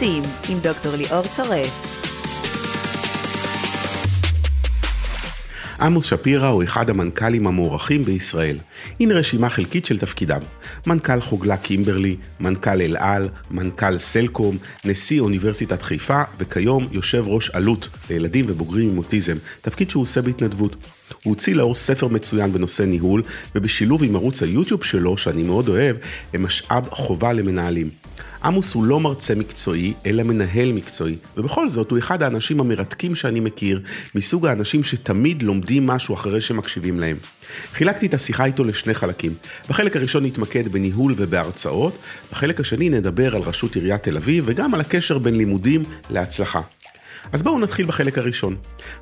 עושים עם דוקטור ליאור צורף. עמוס שפירא הוא אחד המנכ"לים המוערכים בישראל. הנה רשימה חלקית של תפקידיו. מנכ"ל חוגלה קימברלי, מנכ"ל אל על, מנכ"ל סלקום, נשיא אוניברסיטת חיפה, וכיום יושב ראש עלות לילדים ובוגרים עם אוטיזם, תפקיד שהוא עושה בהתנדבות. הוא הוציא לאור ספר מצוין בנושא ניהול, ובשילוב עם ערוץ היוטיוב שלו, שאני מאוד אוהב, הם משאב חובה למנהלים. עמוס הוא לא מרצה מקצועי, אלא מנהל מקצועי, ובכל זאת הוא אחד האנשים המרתקים שאני מכיר, מסוג האנשים שתמיד לומדים משהו אחרי שמקשיבים להם. חילקתי את השיחה איתו לשני חלקים. בחלק הראשון נתמקד בניהול ובהרצאות, בחלק השני נדבר על ראשות עיריית תל אביב וגם על הקשר בין לימודים להצלחה. אז בואו נתחיל בחלק הראשון.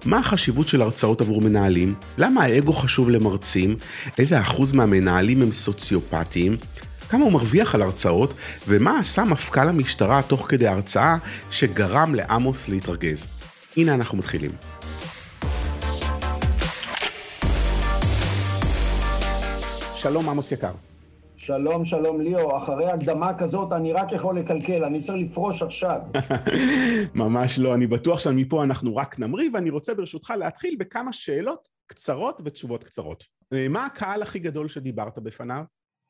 מה החשיבות של הרצאות עבור מנהלים? למה האגו חשוב למרצים? איזה אחוז מהמנהלים הם סוציופטיים? כמה הוא מרוויח על הרצאות? ומה עשה מפכ"ל המשטרה תוך כדי הרצאה שגרם לעמוס להתרגז? הנה אנחנו מתחילים. שלום עמוס יקר. שלום, שלום ליאו, אחרי הקדמה כזאת אני רק יכול לקלקל, אני צריך לפרוש עכשיו. ממש לא, אני בטוח שמפה אנחנו רק נמריא, ואני רוצה ברשותך להתחיל בכמה שאלות קצרות ותשובות קצרות. אה, מה הקהל הכי גדול שדיברת בפניו?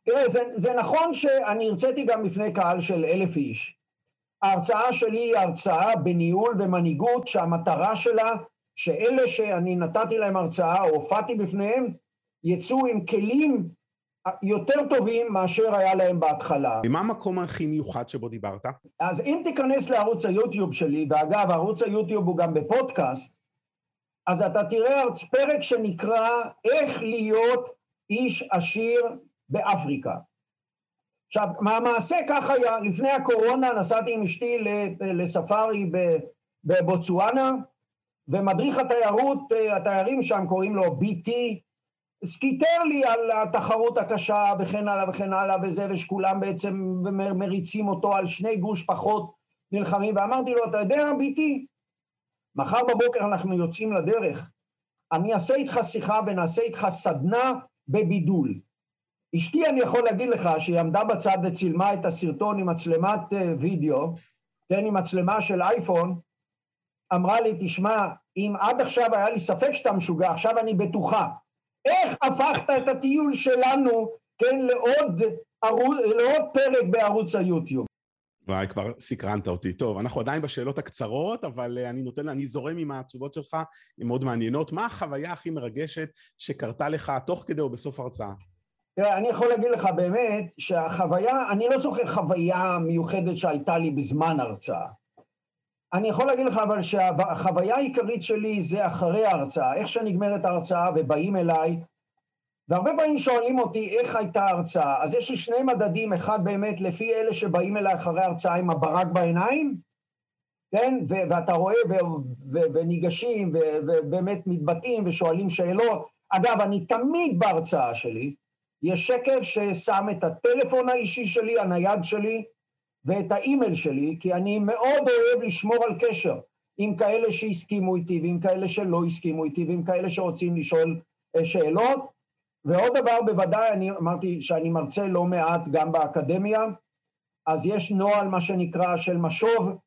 תראה, זה, זה נכון שאני הרציתי גם בפני קהל של אלף איש. ההרצאה שלי היא הרצאה בניהול ומנהיגות שהמטרה שלה שאלה שאני נתתי להם הרצאה או הופעתי בפניהם יצאו עם כלים יותר טובים מאשר היה להם בהתחלה. ומה המקום הכי מיוחד שבו דיברת? אז אם תיכנס לערוץ היוטיוב שלי, ואגב, ערוץ היוטיוב הוא גם בפודקאסט, אז אתה תראה פרק שנקרא איך להיות איש עשיר באפריקה. עכשיו, מהמעשה כך היה, לפני הקורונה נסעתי עם אשתי לספארי בבוצואנה, ומדריך התיירות, התיירים שם קוראים לו BT, סיפר לי על התחרות הקשה וכן הלאה וכן הלאה וזה, ושכולם בעצם מריצים אותו על שני גרוש פחות נלחמים, ואמרתי לו, אתה יודע, ביטי, מחר בבוקר אנחנו יוצאים לדרך, אני אעשה איתך שיחה ונעשה איתך סדנה בבידול. אשתי, אני יכול להגיד לך, שהיא עמדה בצד וצילמה את הסרטון עם מצלמת אה, וידאו, כן, עם מצלמה של אייפון, אמרה לי, תשמע, אם עד עכשיו היה לי ספק שאתה משוגע, עכשיו אני בטוחה. איך הפכת את הטיול שלנו, כן, לעוד, ערוץ, לעוד פרק בערוץ היוטיוב? וואי, כבר סקרנת אותי. טוב, אנחנו עדיין בשאלות הקצרות, אבל אה, אני נותן, אני זורם עם התשובות שלך, הן מאוד מעניינות. מה החוויה הכי מרגשת שקרתה לך תוך כדי או בסוף הרצאה? תראה, אני יכול להגיד לך באמת שהחוויה, אני לא זוכר חוויה מיוחדת שהייתה לי בזמן הרצאה. אני יכול להגיד לך אבל שהחוויה העיקרית שלי זה אחרי ההרצאה, איך שנגמרת ההרצאה ובאים אליי, והרבה פעמים שואלים אותי איך הייתה ההרצאה, אז יש לי שני מדדים, אחד באמת לפי אלה שבאים אליי אחרי ההרצאה עם הברק בעיניים, כן, ו- ואתה רואה וניגשים ובאמת מתבטאים ושואלים שאלות. אגב, אני תמיד בהרצאה שלי, יש שקף ששם את הטלפון האישי שלי, הנייד שלי, ואת האימייל שלי, כי אני מאוד אוהב לשמור על קשר עם כאלה שהסכימו איתי ועם כאלה שלא הסכימו איתי ועם כאלה שרוצים לשאול אה, שאלות. ועוד דבר, בוודאי, אני אמרתי שאני מרצה לא מעט גם באקדמיה, אז יש נוהל, מה שנקרא, של משוב,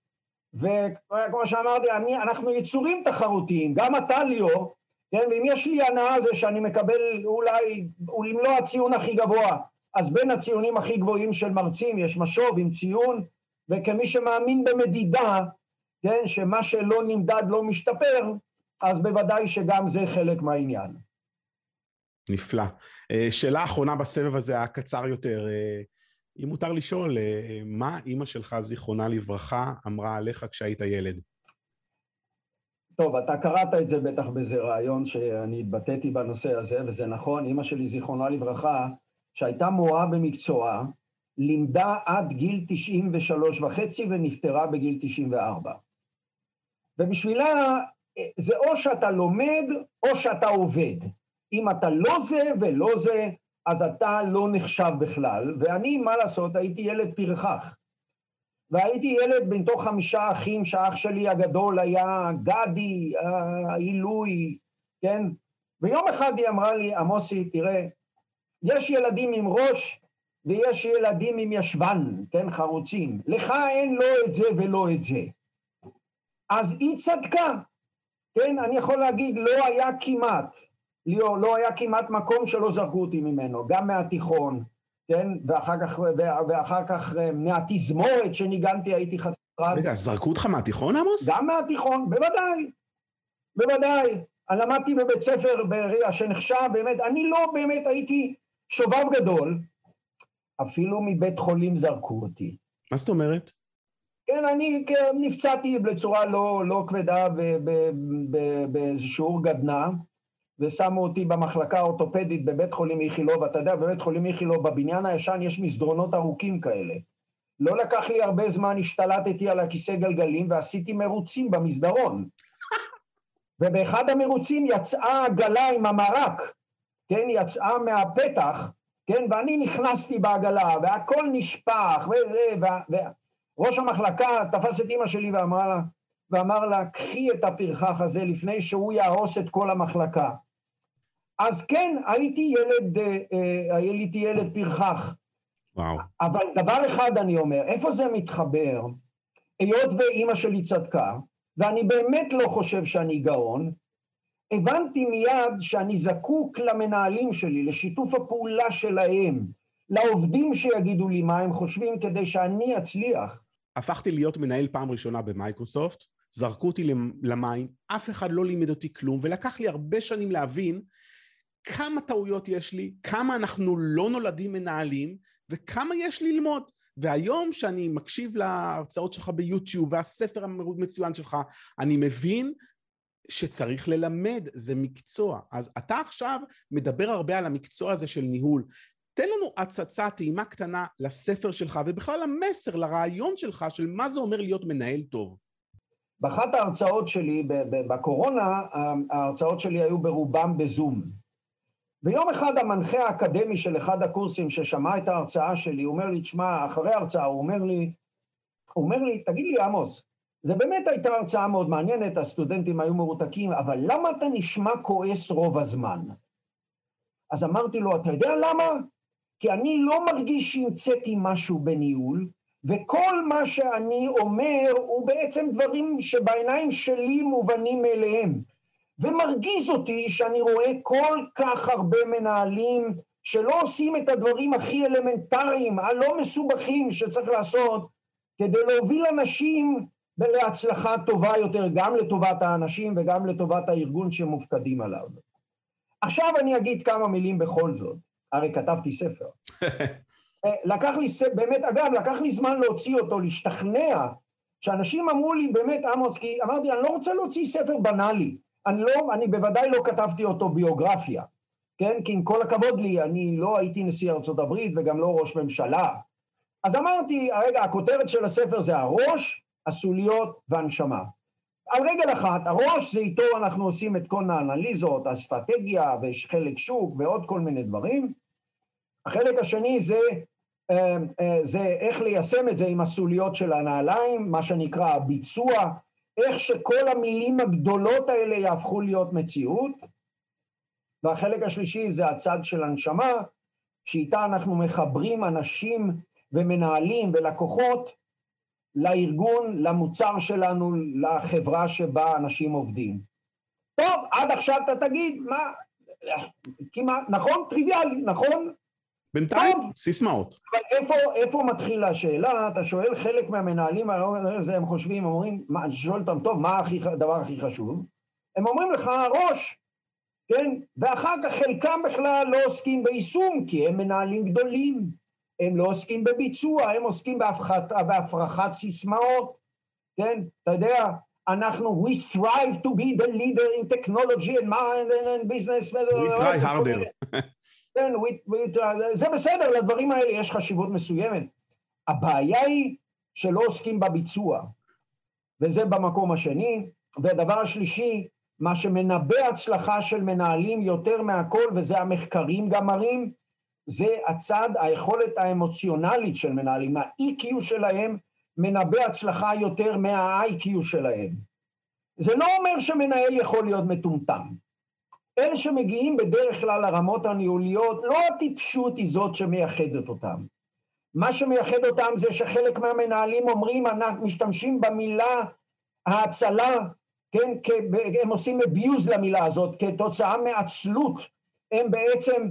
וכמו שאמרתי, אני, אנחנו יצורים תחרותיים, גם אתה ליאור, כן, ואם יש לי הנאה זה שאני מקבל אולי, אם לא הציון הכי גבוה, אז בין הציונים הכי גבוהים של מרצים יש משוב עם ציון, וכמי שמאמין במדידה, כן, שמה שלא נמדד לא משתפר, אז בוודאי שגם זה חלק מהעניין. נפלא. אה, שאלה אחרונה בסבב הזה, הקצר יותר. אה, אם מותר לשאול, אה, מה אימא שלך, זיכרונה לברכה, אמרה עליך כשהיית ילד? טוב, אתה קראת את זה בטח באיזה ראיון שאני התבטאתי בנושא הזה, וזה נכון, אימא שלי, זיכרונה לברכה, שהייתה מורה במקצועה, לימדה עד גיל 93 וחצי ונפטרה בגיל 94. ובשבילה זה או שאתה לומד או שאתה עובד. אם אתה לא זה ולא זה, אז אתה לא נחשב בכלל. ואני, מה לעשות, הייתי ילד פרחח. והייתי ילד מתוך חמישה אחים, שהאח שלי הגדול היה גדי, העילוי, כן? ויום אחד היא אמרה לי, עמוסי, תראה, יש ילדים עם ראש ויש ילדים עם ישבן, כן, חרוצים. לך אין לא את זה ולא את זה. אז היא צדקה, כן, אני יכול להגיד, לא היה כמעט, לא, לא היה כמעט מקום שלא זרקו אותי ממנו, גם מהתיכון, כן, ואחר כך, ואחר כך אה, מהתזמורת שניגנתי הייתי חתיכה. רגע, זרקו אותך מהתיכון, עמוס? גם מהתיכון, בוודאי, בוודאי. למדתי בבית ספר בראייה שנחשב באמת, אני לא באמת הייתי שובב גדול, אפילו מבית חולים זרקו אותי. מה זאת אומרת? כן, אני נפצעתי בצורה לא, לא כבדה באיזה שיעור גדנ"ע, ושמו אותי במחלקה האורתופדית בבית חולים איכילוב, ואתה יודע, בבית חולים איכילוב, בבניין הישן יש מסדרונות ארוכים כאלה. לא לקח לי הרבה זמן, השתלטתי על הכיסא גלגלים ועשיתי מרוצים במסדרון. ובאחד המרוצים יצאה עגלה עם המרק, כן, יצאה מהפתח, כן, ואני נכנסתי בעגלה, והכל נשפך, וזה, וראש המחלקה תפס את אימא שלי ואמר לה, ואמר לה, קחי את הפרחח הזה לפני שהוא יהרוס את כל המחלקה. אז כן, הייתי ילד, אה, אה, הייתי ילד פרחח. וואו. אבל דבר אחד אני אומר, איפה זה מתחבר? היות ואימא שלי צדקה, ואני באמת לא חושב שאני גאון, הבנתי מיד שאני זקוק למנהלים שלי, לשיתוף הפעולה שלהם, לעובדים שיגידו לי מה הם חושבים כדי שאני אצליח. הפכתי להיות מנהל פעם ראשונה במייקרוסופט, זרקו אותי למים, אף אחד לא לימד אותי כלום, ולקח לי הרבה שנים להבין כמה טעויות יש לי, כמה אנחנו לא נולדים מנהלים, וכמה יש ללמוד. והיום שאני מקשיב להרצאות שלך ביוטיוב והספר המצוין שלך, אני מבין שצריך ללמד, זה מקצוע. אז אתה עכשיו מדבר הרבה על המקצוע הזה של ניהול. תן לנו הצצה, טעימה קטנה לספר שלך ובכלל המסר, לרעיון שלך של מה זה אומר להיות מנהל טוב. באחת ההרצאות שלי, בקורונה, ההרצאות שלי היו ברובם בזום. ויום אחד המנחה האקדמי של אחד הקורסים ששמע את ההרצאה שלי, אומר לי, תשמע, אחרי ההרצאה, הוא אומר לי, הוא אומר לי, תגיד לי, עמוס, זה באמת הייתה הרצאה מאוד מעניינת, הסטודנטים היו מרותקים, אבל למה אתה נשמע כועס רוב הזמן? אז אמרתי לו, אתה יודע למה? כי אני לא מרגיש שהמצאתי משהו בניהול, וכל מה שאני אומר הוא בעצם דברים שבעיניים שלי מובנים מאליהם. ומרגיז אותי שאני רואה כל כך הרבה מנהלים שלא עושים את הדברים הכי אלמנטריים, הלא מסובכים שצריך לעשות כדי להוביל אנשים להצלחה טובה יותר, גם לטובת האנשים וגם לטובת הארגון שמופקדים עליו. עכשיו אני אגיד כמה מילים בכל זאת, הרי כתבתי ספר. לקח לי, באמת, אגב, לקח לי זמן להוציא אותו, להשתכנע, שאנשים אמרו לי, באמת, עמוס, כי אמרתי, אני לא רוצה להוציא ספר בנאלי. אני לא, אני בוודאי לא כתבתי אותו ביוגרפיה, כן? כי עם כל הכבוד לי, אני לא הייתי נשיא ארצות הברית וגם לא ראש ממשלה. אז אמרתי, רגע, הכותרת של הספר זה הראש, הסוליות והנשמה. על רגל אחת, הראש זה איתו אנחנו עושים את כל האנליזות, האסטרטגיה וחלק שוק ועוד כל מיני דברים. החלק השני זה, אה, אה, זה איך ליישם את זה עם הסוליות של הנעליים, מה שנקרא הביצוע, איך שכל המילים הגדולות האלה יהפכו להיות מציאות. והחלק השלישי זה הצד של הנשמה, שאיתה אנחנו מחברים אנשים ומנהלים ולקוחות לארגון, למוצר שלנו, לחברה שבה אנשים עובדים. טוב, עד עכשיו אתה תגיד, מה, כמעט, נכון? טריוויאלי, נכון? בינתיים סיסמאות. אבל איפה, איפה מתחילה השאלה? אתה שואל חלק מהמנהלים, הם חושבים, אומרים, אני שואל אותם, טוב, מה הכי, הדבר הכי חשוב? הם אומרים לך, הראש, כן? ואחר כך חלקם בכלל לא עוסקים ביישום, כי הם מנהלים גדולים. הם לא עוסקים בביצוע, הם עוסקים בהפרחת סיסמאות, כן? אתה יודע, אנחנו, we strive to be the leader in technology and mind and business. We try harder. כן, זה בסדר, לדברים האלה יש חשיבות מסוימת. הבעיה היא שלא עוסקים בביצוע, וזה במקום השני. והדבר השלישי, מה שמנבא הצלחה של מנהלים יותר מהכל, וזה המחקרים גם מראים, זה הצד, היכולת האמוציונלית של מנהלים, ה-EQ שלהם מנבא הצלחה יותר מה-IQ שלהם. זה לא אומר שמנהל יכול להיות מטומטם. אלה שמגיעים בדרך כלל לרמות הניהוליות, לא הטיפשות היא זאת שמייחדת אותם. מה שמייחד אותם זה שחלק מהמנהלים אומרים, אנחנו משתמשים במילה ההצלה, כן, הם עושים abuse למילה הזאת, כתוצאה מעצלות, הם בעצם,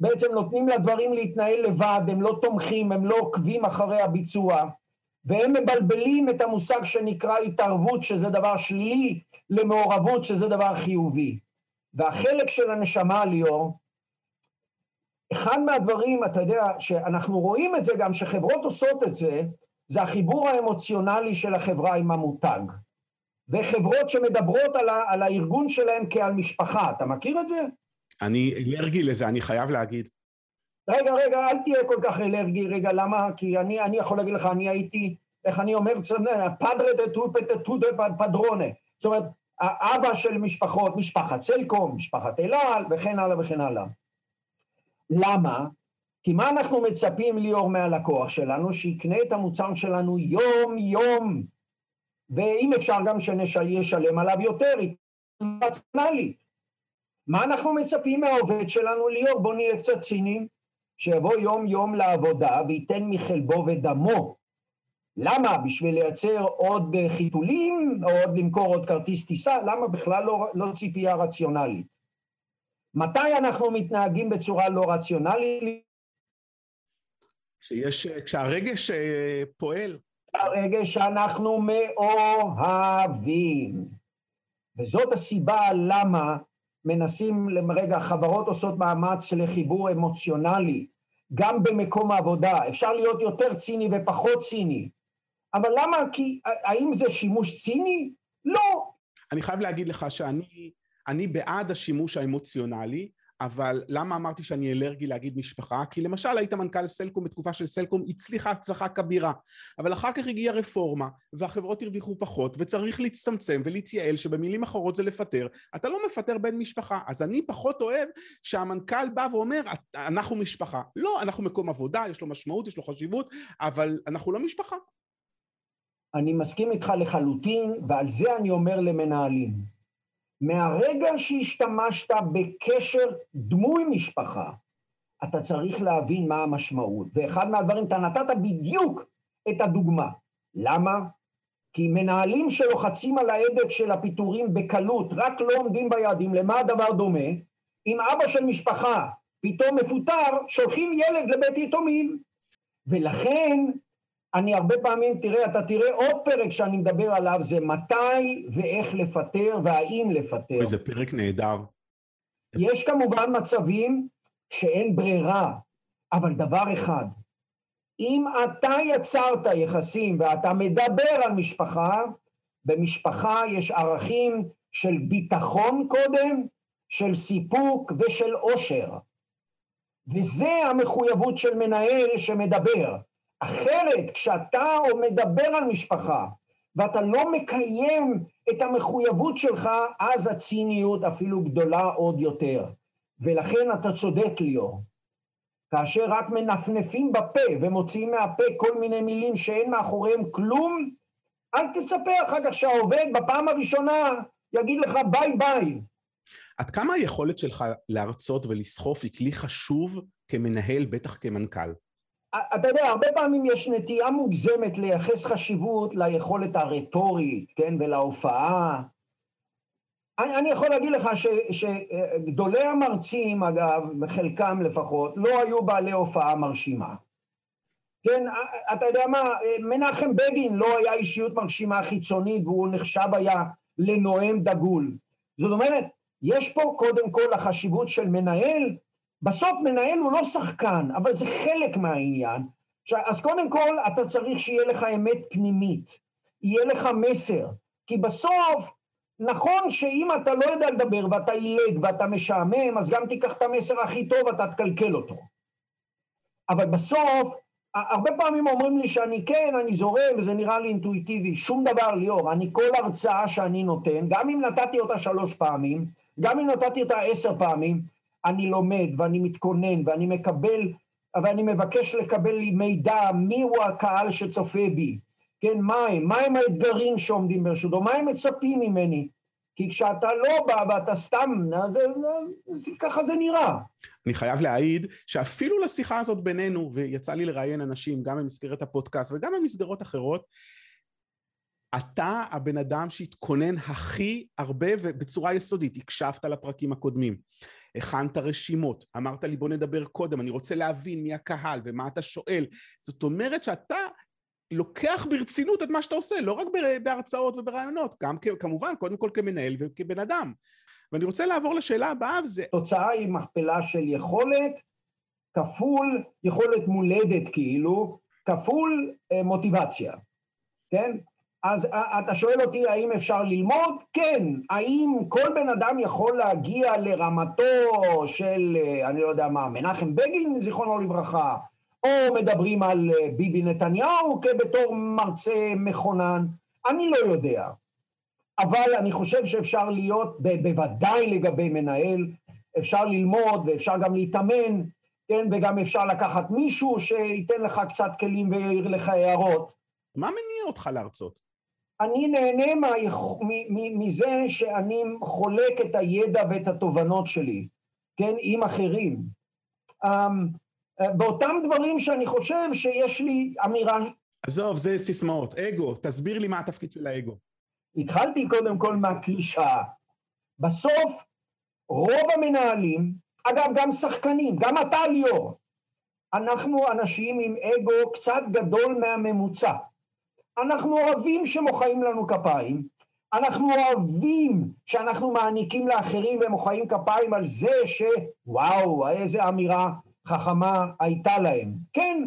בעצם נותנים לדברים להתנהל לבד, הם לא תומכים, הם לא עוקבים אחרי הביצוע, והם מבלבלים את המושג שנקרא התערבות, שזה דבר שלילי, למעורבות, שזה דבר חיובי. והחלק של הנשמה, ליאור, אחד מהדברים, אתה יודע, שאנחנו רואים את זה גם, שחברות עושות את זה, זה החיבור האמוציונלי של החברה עם המותג. וחברות שמדברות על, ה, על הארגון שלהם כעל משפחה, אתה מכיר את זה? אני אלרגי לזה, אני חייב להגיד. רגע, רגע, אל תהיה כל כך אלרגי, רגע, למה? כי אני, אני יכול להגיד לך, אני הייתי, איך אני אומר, פדרה דה טופה דה טודה פדרונה. זאת אומרת, האבא של משפחות, משפחת סלקום, משפחת אלעל, וכן הלאה וכן הלאה. למה? כי מה אנחנו מצפים ליאור מהלקוח שלנו? שיקנה את המוצר שלנו יום-יום, ואם אפשר גם שישלם עליו יותר, רציונלית. מה אנחנו מצפים מהעובד שלנו ליאור? בואו נהיה קצת ציניים, שיבוא יום-יום לעבודה וייתן מחלבו ודמו. למה? בשביל לייצר עוד חיתולים, או עוד למכור עוד כרטיס טיסה? למה בכלל לא, לא ציפייה רציונלית? מתי אנחנו מתנהגים בצורה לא רציונלית? שיש, כשהרגש אה, פועל. הרגש שאנחנו מאוהבים. וזאת הסיבה למה מנסים, רגע, חברות עושות מאמץ לחיבור אמוציונלי, גם במקום העבודה. אפשר להיות יותר ציני ופחות ציני. אבל למה? כי האם זה שימוש ציני? לא. אני חייב להגיד לך שאני אני בעד השימוש האמוציונלי, אבל למה אמרתי שאני אלרגי להגיד משפחה? כי למשל היית מנכ"ל סלקום בתקופה של סלקום, הצליחה הצלחה כבירה, אבל אחר כך הגיעה רפורמה, והחברות הרוויחו פחות, וצריך להצטמצם ולהתייעל, שבמילים אחרות זה לפטר, אתה לא מפטר בן משפחה, אז אני פחות אוהב שהמנכ"ל בא ואומר, אנחנו משפחה. לא, אנחנו מקום עבודה, יש לו משמעות, יש לו חשיבות, אבל אנחנו לא משפחה. אני מסכים איתך לחלוטין, ועל זה אני אומר למנהלים. מהרגע שהשתמשת בקשר דמוי משפחה, אתה צריך להבין מה המשמעות. ואחד מהדברים, אתה נתת בדיוק את הדוגמה. למה? כי מנהלים שלוחצים על ההדק של הפיטורים בקלות, רק לא עומדים ביעדים, למה הדבר דומה? אם אבא של משפחה פתאום מפוטר, שולחים ילד לבית יתומים. ולכן אני הרבה פעמים, תראה, אתה תראה עוד פרק שאני מדבר עליו, זה מתי ואיך לפטר והאם לפטר. איזה פרק נהדר. יש כמובן מצבים שאין ברירה, אבל דבר אחד, אם אתה יצרת יחסים ואתה מדבר על משפחה, במשפחה יש ערכים של ביטחון קודם, של סיפוק ושל עושר. וזה המחויבות של מנהל שמדבר. אחרת, כשאתה מדבר על משפחה ואתה לא מקיים את המחויבות שלך, אז הציניות אפילו גדולה עוד יותר. ולכן אתה צודק, ליאור. כאשר רק מנפנפים בפה ומוציאים מהפה כל מיני מילים שאין מאחוריהם כלום, אל תצפה אחר כך שהעובד בפעם הראשונה יגיד לך ביי ביי. עד כמה היכולת שלך להרצות ולסחוף היא כלי חשוב כמנהל, בטח כמנכ"ל? אתה יודע, הרבה פעמים יש נטייה מוגזמת לייחס חשיבות ליכולת הרטורית, כן, ולהופעה. אני, אני יכול להגיד לך ש, שגדולי המרצים, אגב, חלקם לפחות, לא היו בעלי הופעה מרשימה. כן, אתה יודע מה, מנחם בגין לא היה אישיות מרשימה חיצונית והוא נחשב היה לנואם דגול. זאת אומרת, יש פה קודם כל החשיבות של מנהל בסוף מנהל הוא לא שחקן, אבל זה חלק מהעניין. אז קודם כל, אתה צריך שיהיה לך אמת פנימית, יהיה לך מסר, כי בסוף, נכון שאם אתה לא יודע לדבר ואתה עילג ואתה משעמם, אז גם תיקח את המסר הכי טוב, ואתה תקלקל אותו. אבל בסוף, הרבה פעמים אומרים לי שאני כן, אני זורם וזה נראה לי אינטואיטיבי, שום דבר ליאור, אני כל הרצאה שאני נותן, גם אם נתתי אותה שלוש פעמים, גם אם נתתי אותה עשר פעמים, אני לומד ואני מתכונן ואני מקבל, ואני מבקש לקבל לי מידע מיהו הקהל שצופה בי, כן, מה הם, מה הם האתגרים שעומדים ברשותו, מה הם מצפים ממני, כי כשאתה לא בא ואתה סתם, זה, זה, ככה זה נראה. אני חייב להעיד שאפילו לשיחה הזאת בינינו, ויצא לי לראיין אנשים גם במסגרת הפודקאסט וגם במסגרות אחרות, אתה הבן אדם שהתכונן הכי הרבה ובצורה יסודית, הקשבת לפרקים הקודמים, הכנת רשימות, אמרת לי בוא נדבר קודם, אני רוצה להבין מי הקהל ומה אתה שואל, זאת אומרת שאתה לוקח ברצינות את מה שאתה עושה, לא רק בהרצאות וברעיונות, גם כמובן, קודם כל כמנהל וכבן אדם. ואני רוצה לעבור לשאלה הבאה, וזה... תוצאה היא מכפלה של יכולת, כפול יכולת מולדת כאילו, כפול אה, מוטיבציה, כן? אז אה, אתה שואל אותי האם אפשר ללמוד? כן. האם כל בן אדם יכול להגיע לרמתו של, אה, אני לא יודע מה, מנחם בגין, זיכרונו לברכה, או מדברים על אה, ביבי נתניהו כבתור מרצה מכונן, אני לא יודע. אבל אני חושב שאפשר להיות, בוודאי לגבי מנהל, אפשר ללמוד ואפשר גם להתאמן, כן, וגם אפשר לקחת מישהו שייתן לך קצת כלים ויעיר לך הערות. מה מניע אותך להרצות? אני נהנה מה, מזה שאני חולק את הידע ואת התובנות שלי, כן, עם אחרים. Um, באותם דברים שאני חושב שיש לי אמירה... עזוב, זה סיסמאות. אגו, תסביר לי מה התפקיד של האגו. התחלתי קודם כל מהקלישאה. בסוף, רוב המנהלים, אגב, גם שחקנים, גם אתה ליאור, אנחנו אנשים עם אגו קצת גדול מהממוצע. אנחנו אוהבים שמוחאים לנו כפיים, אנחנו אוהבים שאנחנו מעניקים לאחרים ומוחאים כפיים על זה שוואו, איזה אמירה חכמה הייתה להם. כן,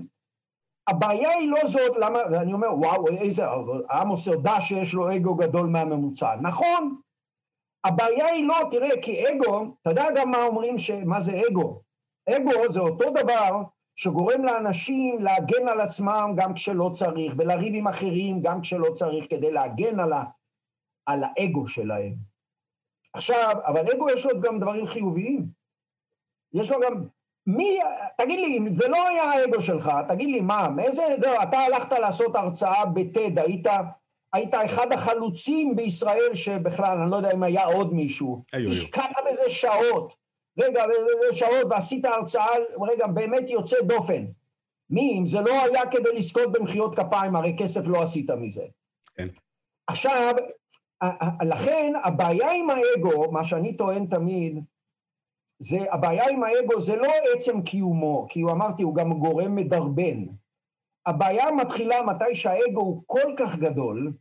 הבעיה היא לא זאת, למה, ואני אומר, וואו, איזה, עמוס הודה שיש לו אגו גדול מהממוצע. נכון, הבעיה היא לא, תראה, כי אגו, אתה יודע גם מה אומרים, ש, מה זה אגו? אגו זה אותו דבר שגורם לאנשים להגן על עצמם גם כשלא צריך, ולריב עם אחרים גם כשלא צריך, כדי להגן על, ה, על האגו שלהם. עכשיו, אבל אגו יש לו גם דברים חיוביים. יש לו גם מי, תגיד לי, אם זה לא היה האגו שלך, תגיד לי, מה, מאיזה, אתה הלכת לעשות הרצאה בטד, היית, היית אחד החלוצים בישראל שבכלל, אני לא יודע אם היה עוד מישהו, השקעת בזה שעות, רגע, שעות, ועשית הרצאה, רגע, באמת יוצא דופן. מי, אם זה לא היה כדי לזכות במחיאות כפיים, הרי כסף לא עשית מזה. כן. עכשיו, לכן הבעיה עם האגו, מה שאני טוען תמיד, זה, הבעיה עם האגו זה לא עצם קיומו, כי הוא אמרתי, הוא גם גורם מדרבן. הבעיה מתחילה מתי שהאגו הוא כל כך גדול,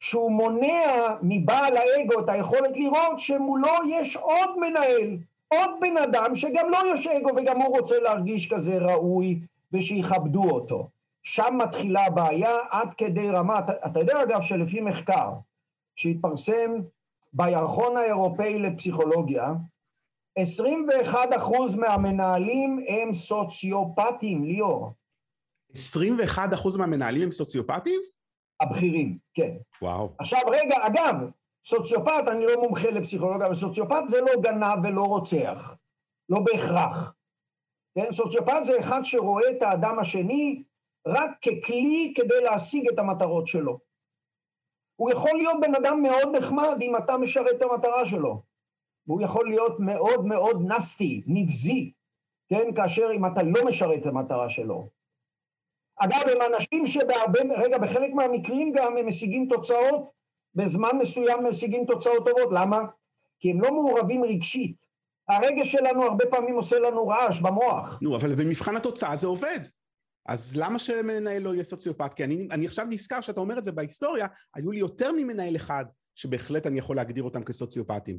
שהוא מונע מבעל האגו את היכולת לראות שמולו יש עוד מנהל, עוד בן אדם שגם לו לא יש אגו וגם הוא רוצה להרגיש כזה ראוי ושיכבדו אותו. שם מתחילה הבעיה עד כדי רמה, אתה, אתה יודע אגב שלפי מחקר שהתפרסם בירחון האירופאי לפסיכולוגיה, 21 אחוז מהמנהלים הם סוציופטים, ליאור. 21 אחוז מהמנהלים הם סוציופטים? הבכירים, כן. וואו. עכשיו רגע, אגב, סוציופט, אני לא מומחה לפסיכולוגיה, אבל סוציופט זה לא גנב ולא רוצח. לא בהכרח. כן? סוציופט זה אחד שרואה את האדם השני רק ככלי כדי להשיג את המטרות שלו. הוא יכול להיות בן אדם מאוד נחמד אם אתה משרת את המטרה שלו. והוא יכול להיות מאוד מאוד נסטי, נבזי, כן? כאשר אם אתה לא משרת את המטרה שלו. אגב, הם אנשים שבהרבה, רגע, בחלק מהמקרים גם הם משיגים תוצאות, בזמן מסוים משיגים תוצאות טובות. למה? כי הם לא מעורבים רגשית. הרגש שלנו הרבה פעמים עושה לנו רעש במוח. נו, אבל במבחן התוצאה זה עובד. אז למה שמנהל לא יהיה סוציופט? כי אני, אני עכשיו נזכר שאתה אומר את זה בהיסטוריה, היו לי יותר ממנהל אחד שבהחלט אני יכול להגדיר אותם כסוציופטים.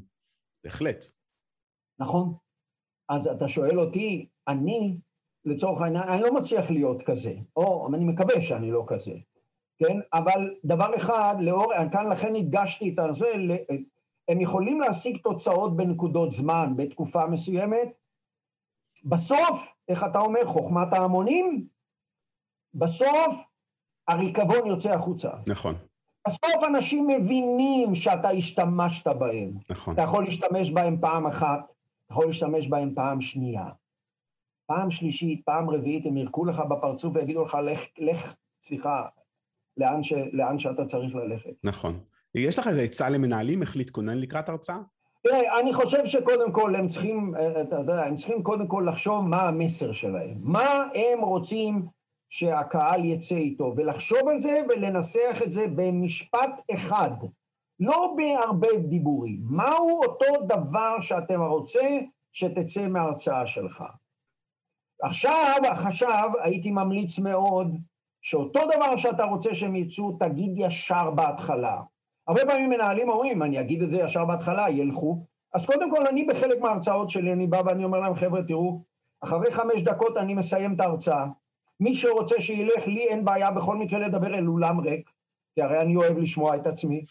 בהחלט. נכון. אז אתה שואל אותי, אני, לצורך העניין, אני לא מצליח להיות כזה, או אני מקווה שאני לא כזה, כן? אבל דבר אחד, לאור, כאן לכן הדגשתי את זה, הם יכולים להשיג תוצאות בנקודות זמן, בתקופה מסוימת. בסוף, איך אתה אומר, חוכמת ההמונים, בסוף הריקבון יוצא החוצה. נכון. בסוף אנשים מבינים שאתה השתמשת בהם. נכון. אתה יכול להשתמש בהם פעם אחת, אתה יכול להשתמש בהם פעם שנייה. פעם שלישית, פעם רביעית, הם ירקו לך בפרצוף ויגידו לך, לך, לך, סליחה, לאן, ש, לאן שאתה צריך ללכת. נכון. יש לך איזה עצה למנהלים איך להתכונן לקראת הרצאה? תראה, אני חושב שקודם כל הם צריכים, אה, אתה יודע, הם צריכים קודם כל לחשוב מה המסר שלהם. מה הם רוצים שהקהל יצא איתו, ולחשוב על זה ולנסח את זה במשפט אחד, לא בהרבה דיבורים. מהו אותו דבר שאתם רוצה שתצא מההרצאה שלך? עכשיו, עכשיו הייתי ממליץ מאוד שאותו דבר שאתה רוצה שהם יצאו, תגיד ישר בהתחלה. הרבה פעמים מנהלים אומרים, אני אגיד את זה ישר בהתחלה, ילכו. אז קודם כל, אני בחלק מההרצאות שלי, אני בא ואני אומר להם, חבר'ה, תראו, אחרי חמש דקות אני מסיים את ההרצאה. מי שרוצה שילך, לי אין בעיה בכל מקרה לדבר אל אולם ריק, כי הרי אני אוהב לשמוע את עצמי.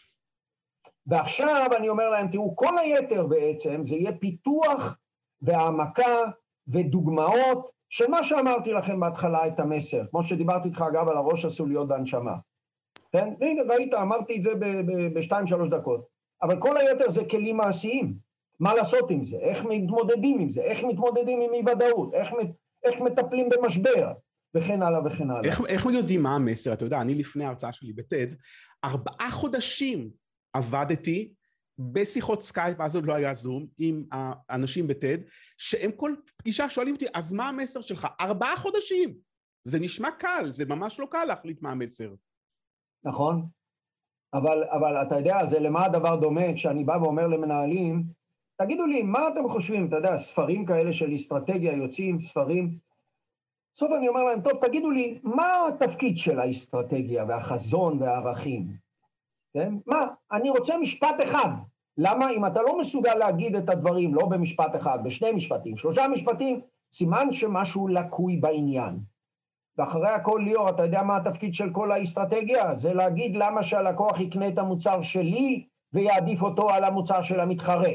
ועכשיו אני אומר להם, תראו, כל היתר בעצם זה יהיה פיתוח והעמקה ודוגמאות של מה שאמרתי לכם בהתחלה, את המסר. כמו שדיברתי איתך, אגב, על הראש הסוליות בהנשמה. כן? הנה, ראית, אמרתי את זה בשתיים, שלוש דקות. אבל כל היתר זה כלים מעשיים. מה לעשות עם זה? איך מתמודדים עם זה? איך מתמודדים עם אי-ודאות? איך, איך מטפלים במשבר? וכן הלאה וכן הלאה. איך, איך יודעים מה המסר? אתה יודע, אני לפני ההרצאה שלי בטד, ארבעה חודשים עבדתי בשיחות סקייפ, אז עוד לא היה זום, עם האנשים ב TED, שהם כל פגישה שואלים אותי, אז מה המסר שלך? ארבעה חודשים! זה נשמע קל, זה ממש לא קל להחליט מה המסר. נכון, אבל, אבל אתה יודע, זה למה הדבר דומה כשאני בא ואומר למנהלים, תגידו לי, מה אתם חושבים? אתה יודע, ספרים כאלה של אסטרטגיה יוצאים, ספרים. בסוף אני אומר להם, טוב, תגידו לי, מה התפקיד של האסטרטגיה והחזון והערכים? כן? מה, אני רוצה משפט אחד. למה? אם אתה לא מסוגל להגיד את הדברים, לא במשפט אחד, בשני משפטים, שלושה משפטים, סימן שמשהו לקוי בעניין. ואחרי הכל, ליאור, אתה יודע מה התפקיד של כל האסטרטגיה? זה להגיד למה שהלקוח יקנה את המוצר שלי ויעדיף אותו על המוצר של המתחרה.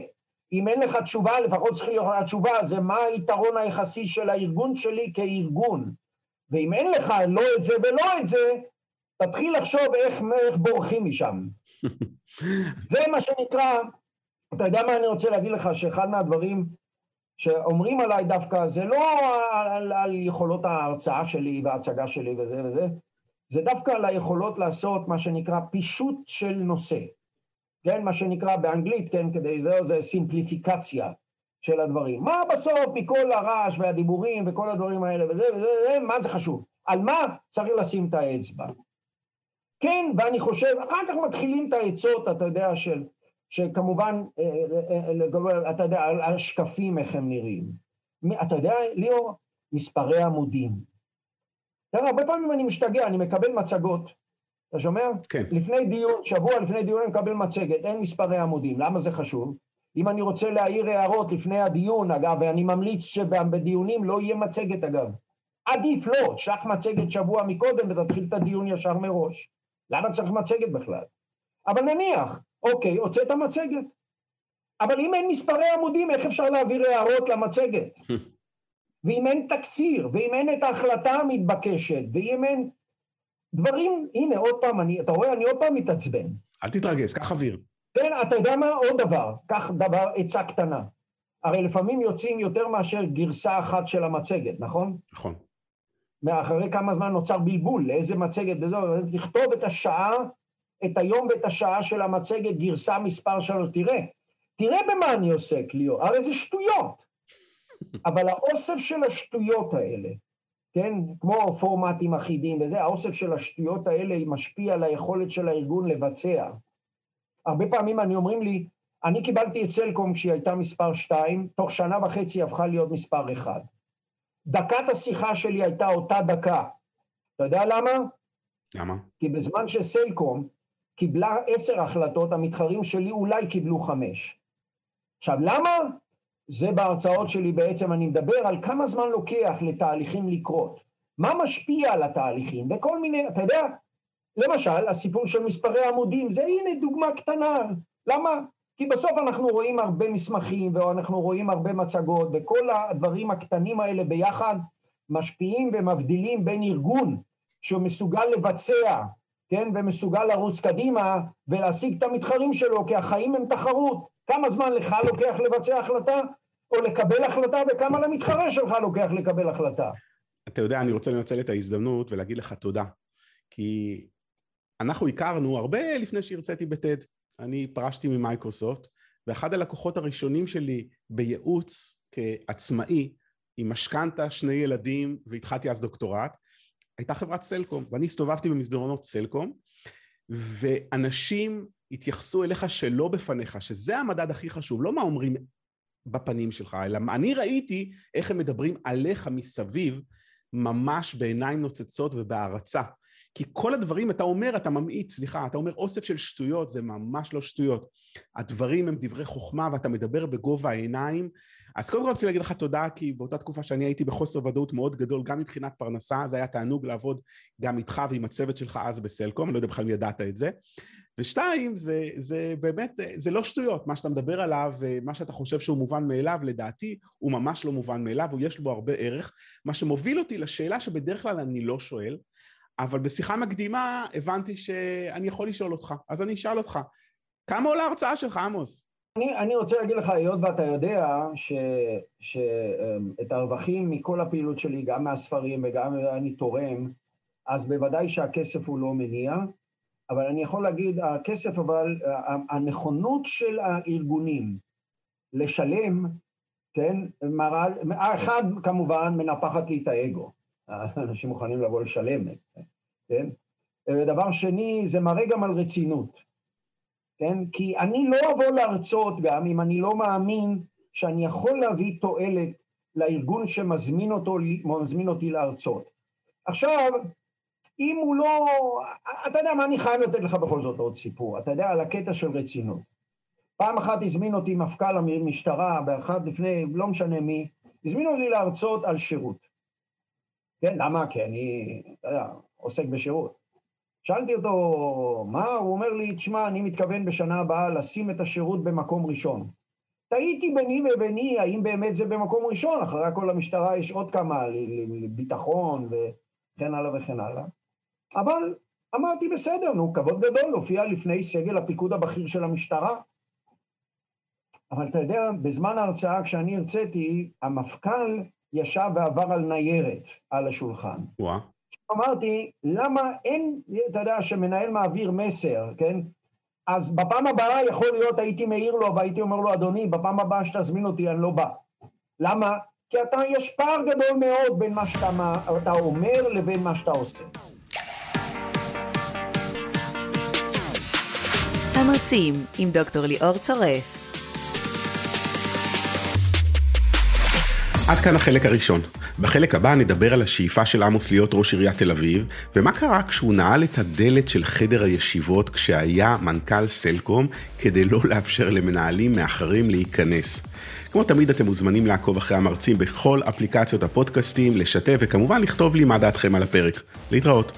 אם אין לך תשובה, לפחות צריך להיות לך תשובה, זה מה היתרון היחסי של הארגון שלי כארגון. ואם אין לך לא את זה ולא את זה, תתחיל לחשוב איך, איך בורחים משם. זה מה שנקרא, אתה יודע מה אני רוצה להגיד לך, שאחד מהדברים שאומרים עליי דווקא, זה לא על, על יכולות ההרצאה שלי וההצגה שלי וזה וזה, זה דווקא על היכולות לעשות מה שנקרא פישוט של נושא. כן, מה שנקרא באנגלית, כן, כדי זה, זה סימפליפיקציה של הדברים. מה בסוף מכל הרעש והדיבורים וכל הדברים האלה וזה וזה, וזה מה זה חשוב? על מה צריך לשים את האצבע? כן, ואני חושב, אחר כך מתחילים את העצות, אתה יודע, של שכמובן, אה, אה, אה, אתה יודע, על השקפים איך הם נראים. אתה יודע, ליאור, מספרי עמודים. תראה, הרבה פעמים אני משתגע, אני מקבל מצגות. אתה שומע? כן. לפני דיון, שבוע לפני דיון אני מקבל מצגת, אין מספרי עמודים. למה זה חשוב? אם אני רוצה להעיר הערות לפני הדיון, אגב, ואני ממליץ שבדיונים לא יהיה מצגת, אגב. עדיף לא, שלח מצגת שבוע מקודם ותתחיל את הדיון ישר מראש. למה צריך מצגת בכלל? אבל נניח, אוקיי, הוצאת מצגת. אבל אם אין מספרי עמודים, איך אפשר להעביר הערות למצגת? ואם אין תקציר, ואם אין את ההחלטה המתבקשת, ואם אין דברים, הנה עוד פעם, אני, אתה רואה, אני עוד פעם מתעצבן. אל תתרגז, קח אוויר. כן, אתה יודע מה? עוד דבר, קח דבר, עצה קטנה. הרי לפעמים יוצאים יותר מאשר גרסה אחת של המצגת, נכון? נכון. מאחרי כמה זמן נוצר בלבול, לאיזה מצגת, תכתוב את השעה את היום ואת השעה של המצגת, גרסה מספר שלוש, תראה, תראה במה אני עוסק, ליאור, הרי זה שטויות. אבל האוסף של השטויות האלה, כן, כמו פורמטים אחידים וזה, האוסף של השטויות האלה משפיע על היכולת של הארגון לבצע. הרבה פעמים אני אומרים לי, אני קיבלתי את סלקום כשהיא הייתה מספר שתיים, תוך שנה וחצי הפכה להיות מספר אחד. דקת השיחה שלי הייתה אותה דקה. אתה יודע למה? למה? כי בזמן שסלקום קיבלה עשר החלטות, המתחרים שלי אולי קיבלו חמש. עכשיו, למה? זה בהרצאות שלי בעצם, אני מדבר על כמה זמן לוקח לתהליכים לקרות. מה משפיע על התהליכים? בכל מיני, אתה יודע, למשל, הסיפור של מספרי עמודים, זה הנה דוגמה קטנה. למה? כי בסוף אנחנו רואים הרבה מסמכים, ואנחנו רואים הרבה מצגות, וכל הדברים הקטנים האלה ביחד משפיעים ומבדילים בין ארגון שהוא מסוגל לבצע כן, ומסוגל לרוץ קדימה ולהשיג את המתחרים שלו, כי החיים הם תחרות. כמה זמן לך לוקח לבצע החלטה, או לקבל החלטה, וכמה למתחרה שלך לוקח לקבל החלטה. אתה יודע, אני רוצה לנצל את ההזדמנות ולהגיד לך תודה. כי אנחנו הכרנו הרבה לפני שהרציתי בטד. אני פרשתי ממייקרוסופט, ואחד הלקוחות הראשונים שלי בייעוץ כעצמאי, עם משכנתה, שני ילדים, והתחלתי אז דוקטורט, הייתה חברת סלקום, ואני הסתובבתי במסדרונות סלקום, ואנשים התייחסו אליך שלא בפניך, שזה המדד הכי חשוב, לא מה אומרים בפנים שלך, אלא אני ראיתי איך הם מדברים עליך מסביב, ממש בעיניים נוצצות ובהערצה. כי כל הדברים, אתה אומר, אתה ממעיט, סליחה, אתה אומר אוסף של שטויות, זה ממש לא שטויות. הדברים הם דברי חוכמה ואתה מדבר בגובה העיניים. אז קודם כל רציתי להגיד לך תודה, כי באותה תקופה שאני הייתי בחוסר ודאות מאוד גדול, גם מבחינת פרנסה, זה היה תענוג לעבוד גם איתך ועם הצוות שלך אז בסלקום, אני לא יודע בכלל אם ידעת את זה. ושתיים, זה, זה באמת, זה לא שטויות, מה שאתה מדבר עליו, מה שאתה חושב שהוא מובן מאליו, לדעתי הוא ממש לא מובן מאליו, ויש בו הרבה ערך, מה שמוביל אותי לשאלה שבדרך כלל אני לא שואל, אבל בשיחה מקדימה הבנתי שאני יכול לשאול אותך, אז אני אשאל אותך, כמה עולה ההרצאה שלך, עמוס? אני, אני רוצה להגיד לך, היות ואתה יודע שאת הרווחים מכל הפעילות שלי, גם מהספרים וגם אני תורם, אז בוודאי שהכסף הוא לא מניע, אבל אני יכול להגיד, הכסף, אבל הנכונות של הארגונים לשלם, כן, מראה, אחד כמובן מנפחת לי את האגו. אנשים מוכנים לבוא לשלם, כן? דבר שני, זה מראה גם על רצינות, כן? כי אני לא אבוא להרצות גם אם אני לא מאמין שאני יכול להביא תועלת לארגון שמזמין אותו, אותי להרצות. עכשיו, אם הוא לא... אתה יודע מה, אני חייב לתת לך בכל זאת עוד סיפור. אתה יודע, על הקטע של רצינות. פעם אחת הזמין אותי מפכ"ל המשטרה, באחד לפני, לא משנה מי, הזמינו אותי להרצות על שירות. כן, למה? כי אני, אתה יודע, עוסק בשירות. שאלתי אותו, מה? הוא אומר לי, תשמע, אני מתכוון בשנה הבאה לשים את השירות במקום ראשון. תהיתי ביני וביני, האם באמת זה במקום ראשון? אחרי הכל למשטרה יש עוד כמה, לביטחון וכן הלאה וכן הלאה. אבל אמרתי, בסדר, נו, כבוד גדול, הופיע לפני סגל הפיקוד הבכיר של המשטרה. אבל אתה יודע, בזמן ההרצאה, כשאני הרציתי, המפכ"ל ישב ועבר על ניירת על השולחן. וואה. אמרתי, למה אין, אתה יודע, שמנהל מעביר מסר, כן? אז בפעם הבאה יכול להיות הייתי מעיר לו והייתי אומר לו, אדוני, בפעם הבאה שתזמין אותי אני לא בא. למה? כי אתה, יש פער גדול מאוד בין מה שאתה אומר לבין מה שאתה עושה. המרצים עם דוקטור ליאור צורף עד כאן החלק הראשון. בחלק הבא נדבר על השאיפה של עמוס להיות ראש עיריית תל אביב, ומה קרה כשהוא נעל את הדלת של חדר הישיבות כשהיה מנכ"ל סלקום, כדי לא לאפשר למנהלים מאחרים להיכנס. כמו תמיד אתם מוזמנים לעקוב אחרי המרצים בכל אפליקציות הפודקאסטים, לשתף וכמובן לכתוב לי מה דעתכם על הפרק. להתראות.